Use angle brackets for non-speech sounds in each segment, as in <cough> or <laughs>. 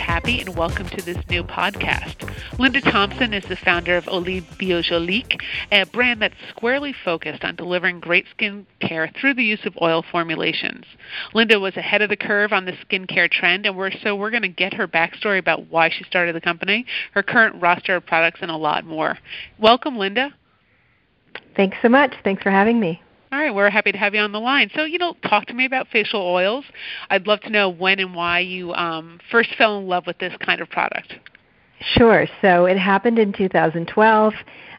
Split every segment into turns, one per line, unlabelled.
Happy, and welcome to this new podcast. Linda Thompson is the founder of Olie a brand that's squarely focused on delivering great skin care through the use of oil formulations. Linda was ahead of the curve on the skincare trend, and we're so we're going to get her backstory about why she started the company, her current roster of products, and a lot more. Welcome, Linda.
Thanks so much. Thanks for having me.
All right, we're happy to have you on the line. So, you know, talk to me about facial oils. I'd love to know when and why you um, first fell in love with this kind of product.
Sure. So it happened in 2012.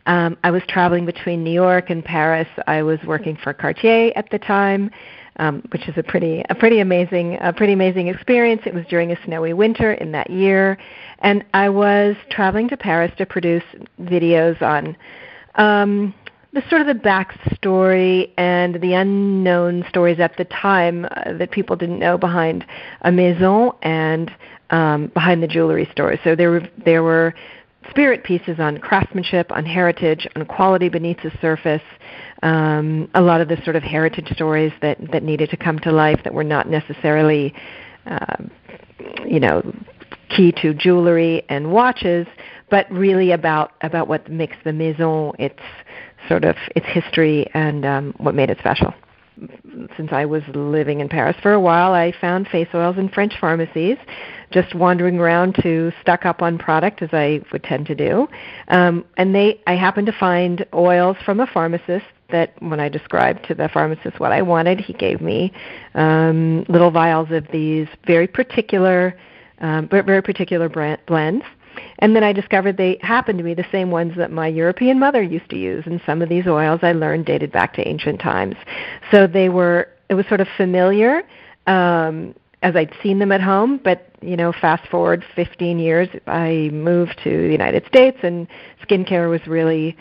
Um, I was traveling between New York and Paris. I was working for Cartier at the time, um, which is a pretty a pretty amazing a pretty amazing experience. It was during a snowy winter in that year, and I was traveling to Paris to produce videos on um, the sort of the backstory and the unknown stories at the time uh, that people didn't know behind a maison and um, behind the jewelry store. So there were there were spirit pieces on craftsmanship, on heritage, on quality beneath the surface. Um, a lot of the sort of heritage stories that that needed to come to life that were not necessarily, uh, you know, key to jewelry and watches, but really about about what makes the maison its sort of its history and um, what made it special. Since I was living in Paris for a while, I found face oils in French pharmacies, just wandering around to stock up on product as I would tend to do. Um, and they, I happened to find oils from a pharmacist that when I described to the pharmacist what I wanted, he gave me um, little vials of these very particular, um, very particular brand, blends and then I discovered they happened to be the same ones that my European mother used to use. And some of these oils I learned dated back to ancient times. So they were, it was sort of familiar. Um, as I'd seen them at home, but you know, fast forward 15 years, I moved to the United States, and skincare was really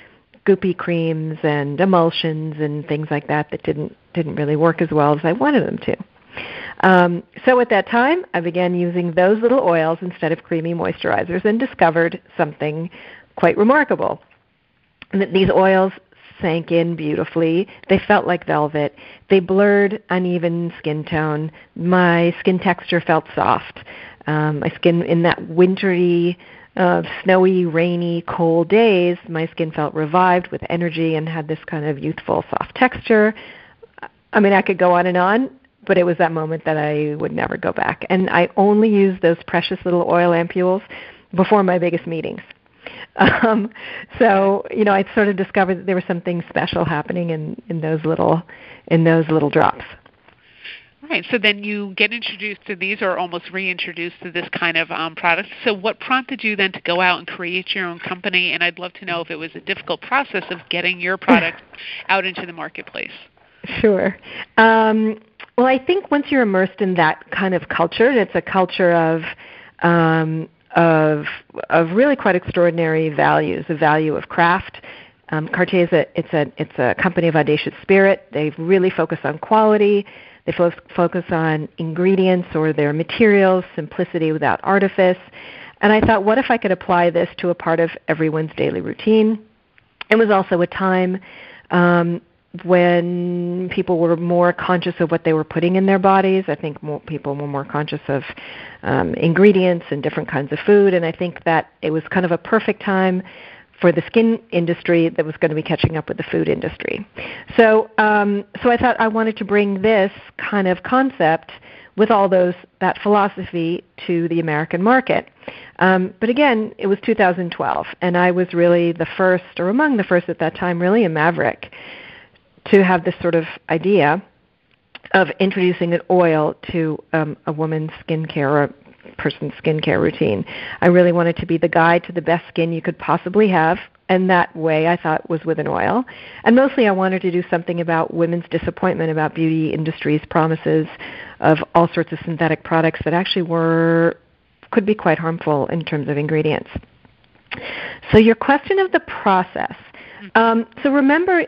goopy creams and emulsions and things like that that didn't didn't really work as well as I wanted them to. Um, so at that time, I began using those little oils instead of creamy moisturizers and discovered something quite remarkable. That these oils sank in beautifully. They felt like velvet. They blurred uneven skin tone. My skin texture felt soft. Um, my skin in that wintry, uh, snowy, rainy, cold days, my skin felt revived with energy and had this kind of youthful, soft texture. I mean, I could go on and on but it was that moment that I would never go back. And I only use those precious little oil ampules before my biggest meetings. <laughs> Um, so you know, I sort of discovered that there was something special happening in in those little in those little drops.
Right. So then you get introduced to these, or almost reintroduced to this kind of um, product. So what prompted you then to go out and create your own company? And I'd love to know if it was a difficult process of getting your product <laughs> out into the marketplace.
Sure. Um, well, I think once you're immersed in that kind of culture, it's a culture of um, of of really quite extraordinary values, the value of craft. Um, Cartier is a it's a it's a company of audacious spirit. They really focus on quality. They fo- focus on ingredients or their materials, simplicity without artifice. And I thought, what if I could apply this to a part of everyone's daily routine? It was also a time um, when people were more conscious of what they were putting in their bodies. I think more people were more conscious of um, ingredients and different kinds of food, and I think that it was kind of a perfect time for the skin industry that was going to be catching up with the food industry. So, um, so I thought I wanted to bring this kind of concept with all those that philosophy to the American market. Um, but again, it was 2012, and I was really the first, or among the first at that time, really a maverick to have this sort of idea of introducing an oil to um, a woman's skincare or a person's skincare routine. I really wanted to be the guide to the best skin you could possibly have, and that way I thought was with an oil. And mostly I wanted to do something about women's disappointment about beauty industry's promises of all sorts of synthetic products that actually were could be quite harmful in terms of ingredients. So your question of the process. Mm-hmm. Um, so remember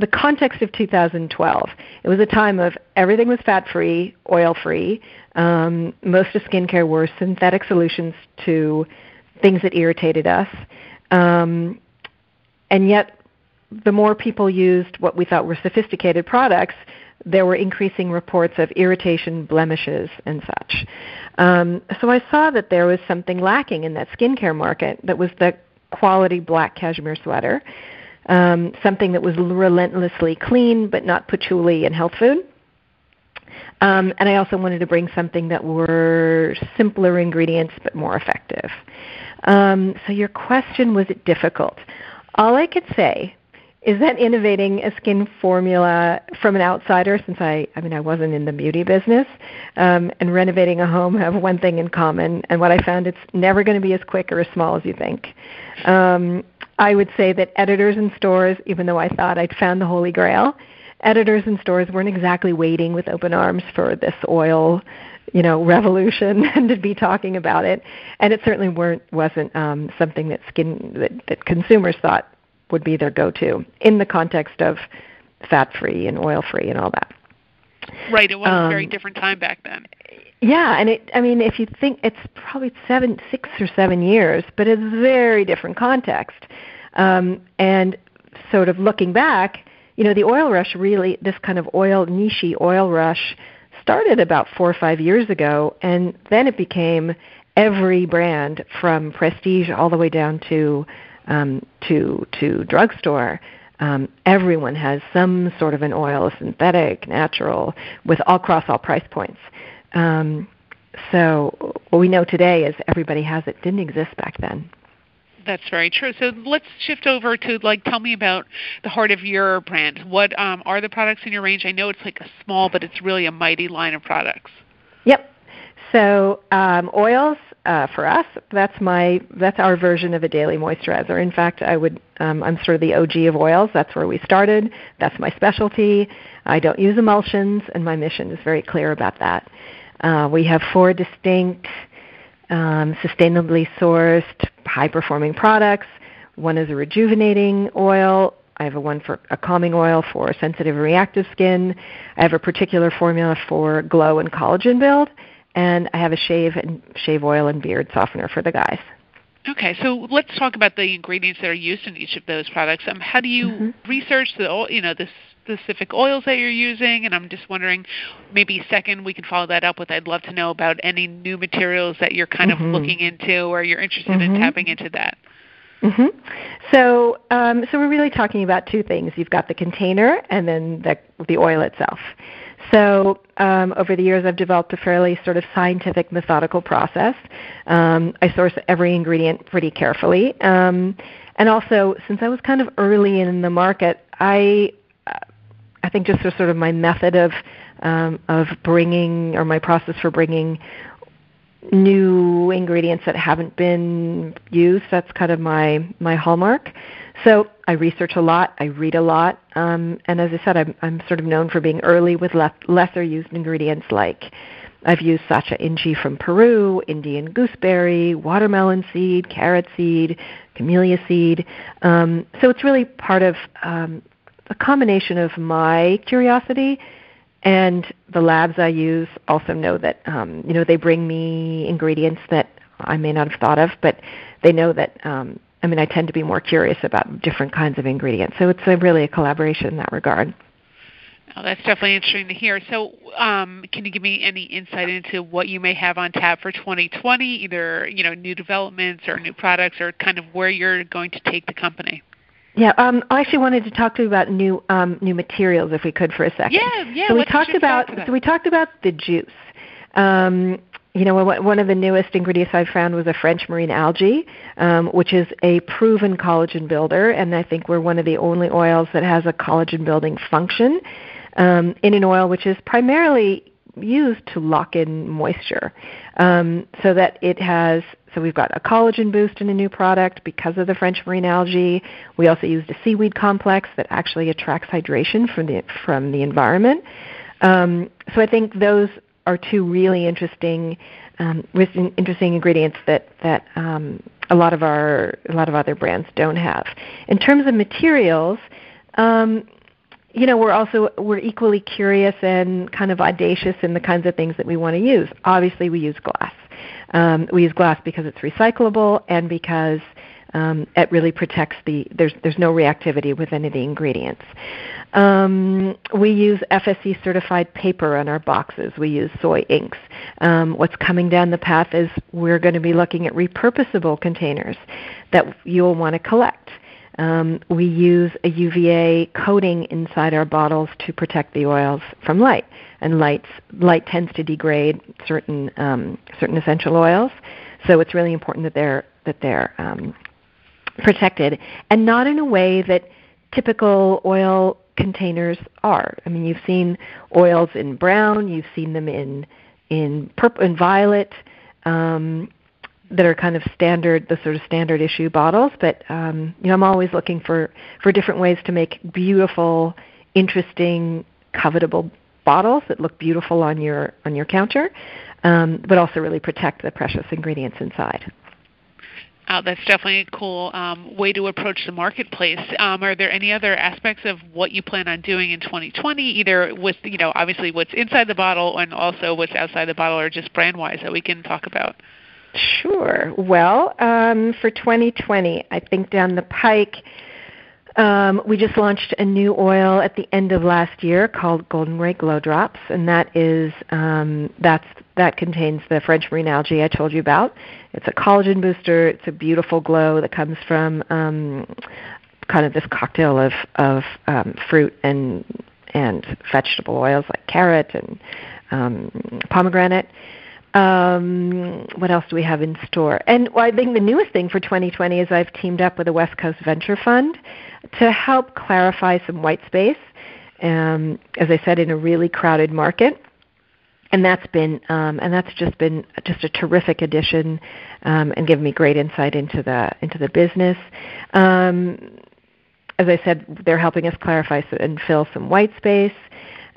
the context of 2012. It was a time of everything was fat free, oil free. Um, most of skincare were synthetic solutions to things that irritated us. Um, and yet, the more people used what we thought were sophisticated products, there were increasing reports of irritation, blemishes, and such. Um, so I saw that there was something lacking in that skincare market that was the quality black cashmere sweater, um, something that was relentlessly clean but not patchouli and health food. Um, and I also wanted to bring something that were simpler ingredients but more effective. Um, so your question was it difficult? All I could say is that innovating a skin formula from an outsider since i i mean i wasn't in the beauty business um, and renovating a home have one thing in common and what i found it's never going to be as quick or as small as you think um, i would say that editors in stores even though i thought i'd found the holy grail editors in stores weren't exactly waiting with open arms for this oil you know revolution <laughs> and to be talking about it and it certainly weren't wasn't um, something that skin that, that consumers thought would be their go-to in the context of fat-free and oil-free and all that.
Right. It was um, a very different time back then.
Yeah, and it. I mean, if you think it's probably seven, six or seven years, but it's a very different context. Um, and sort of looking back, you know, the oil rush really, this kind of oil niche oil rush, started about four or five years ago, and then it became every brand from prestige all the way down to um, to to drugstore, um, everyone has some sort of an oil, synthetic, natural, with all across all price points. Um, so what we know today is everybody has it. Didn't exist back then.
That's very true. So let's shift over to like tell me about the heart of your brand. What um, are the products in your range? I know it's like a small, but it's really a mighty line of products.
Yep. So um, oils uh, for us, that's my that's our version of a daily moisturizer. In fact, I would um, I'm sort of the OG of oils. That's where we started. That's my specialty. I don't use emulsions, and my mission is very clear about that. Uh, we have four distinct, um, sustainably sourced, high-performing products. One is a rejuvenating oil. I have a one for a calming oil for sensitive and reactive skin. I have a particular formula for glow and collagen build and I have a shave and shave oil and beard softener for the guys.
Okay, so let's talk about the ingredients that are used in each of those products. Um, how do you mm-hmm. research the you know the specific oils that you're using? And I'm just wondering, maybe second we can follow that up with. I'd love to know about any new materials that you're kind mm-hmm. of looking into, or you're interested mm-hmm. in tapping into that.
Mm-hmm. So, um, so we're really talking about two things. You've got the container, and then the the oil itself. So um, over the years, I've developed a fairly sort of scientific, methodical process. Um, I source every ingredient pretty carefully, um, and also since I was kind of early in the market, I I think just for sort of my method of um, of bringing or my process for bringing new ingredients that haven't been used. That's kind of my my hallmark. So I research a lot, I read a lot, um, and as I said, I'm, I'm sort of known for being early with le- lesser used ingredients like I've used sacha inchi from Peru, Indian gooseberry, watermelon seed, carrot seed, camellia seed. Um, so it's really part of um, a combination of my curiosity and the labs I use also know that um, you know they bring me ingredients that I may not have thought of, but they know that um, I mean, I tend to be more curious about different kinds of ingredients. So it's a, really a collaboration in that regard.
Oh, that's definitely interesting to hear. So, um, can you give me any insight into what you may have on tap for 2020, either you know new developments or new products, or kind of where you're going to take the company?
Yeah, um, I actually wanted to talk to you about new um, new materials, if we could, for a second.
Yeah, yeah.
So we talked about so we talked about the juice. Um, you know, one of the newest ingredients I found was a French marine algae, um, which is a proven collagen builder, and I think we're one of the only oils that has a collagen building function um, in an oil which is primarily used to lock in moisture. Um, so that it has, so we've got a collagen boost in a new product because of the French marine algae. We also used a seaweed complex that actually attracts hydration from the from the environment. Um, so I think those are two really interesting um, interesting ingredients that that um, a lot of our a lot of other brands don't have. In terms of materials, um, you know, we're also we're equally curious and kind of audacious in the kinds of things that we want to use. Obviously, we use glass. Um, we use glass because it's recyclable and because Um, it really protects the there's there's no reactivity with any of the ingredients. Um, we use FSC certified paper on our boxes. We use soy inks. Um, what's coming down the path is we're going to be looking at repurposable containers that you'll want to collect. Um, we use a UVA coating inside our bottles to protect the oils from light, and light light tends to degrade certain um, certain essential oils. So it's really important that they're that they're um, protected, and not in a way that typical oil containers are. I mean, you've seen oils in brown, you've seen them in in purple and violet. Um, that are kind of standard, the sort of standard issue bottles. But um, you know, I'm always looking for for different ways to make beautiful, interesting, covetable bottles that look beautiful on your on your counter, um, but also really protect the precious ingredients inside.
That's definitely a cool um, way to approach the marketplace. Um, are there any other aspects of what you plan on doing in 2020, either with you know obviously what's inside the bottle and also what's outside the bottle, or just brand wise that we can talk about?
Sure. Well, um, for 2020, I think down the pike, um, we just launched a new oil at the end of last year called Golden Ray Glow Drops, and that is um, that's that contains the French marine algae I told you about. It's a collagen booster. It's a beautiful glow that comes from um, kind of this cocktail of of um, fruit and and vegetable oils like carrot and um, pomegranate um, what else do we have in store? And well, I think the newest thing for 2020 is I've teamed up with a West Coast Venture Fund to help clarify some white space, um, as I said, in a really crowded market. And that's been, um, and that's just been just a terrific addition, um, and given me great insight into the into the business. Um, as I said, they're helping us clarify and fill some white space,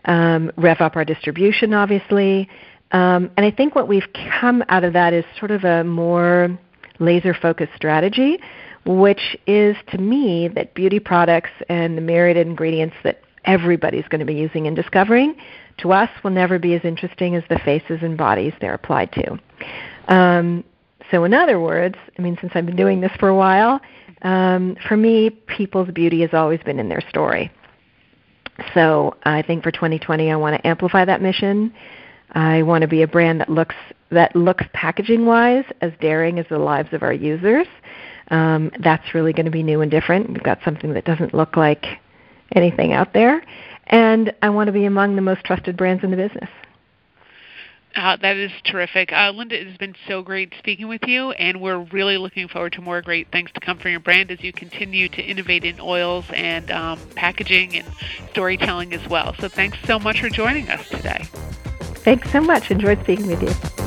um, rev up our distribution, obviously, um, and I think what we've come out of that is sort of a more laser focused strategy, which is to me that beauty products and the myriad ingredients that everybody's going to be using and discovering to us will never be as interesting as the faces and bodies they're applied to. Um, so, in other words, I mean, since I've been doing this for a while, um, for me, people's beauty has always been in their story. So, I think for 2020, I want to amplify that mission I want to be a brand that looks that looks packaging wise as daring as the lives of our users. Um, that's really going to be new and different. We've got something that doesn't look like anything out there, and I want to be among the most trusted brands in the business.
Uh, that is terrific. Uh, Linda, it has been so great speaking with you, and we're really looking forward to more great things to come from your brand as you continue to innovate in oils and um, packaging and storytelling as well. So thanks so much for joining us today.
Thanks so much. Enjoyed speaking with you.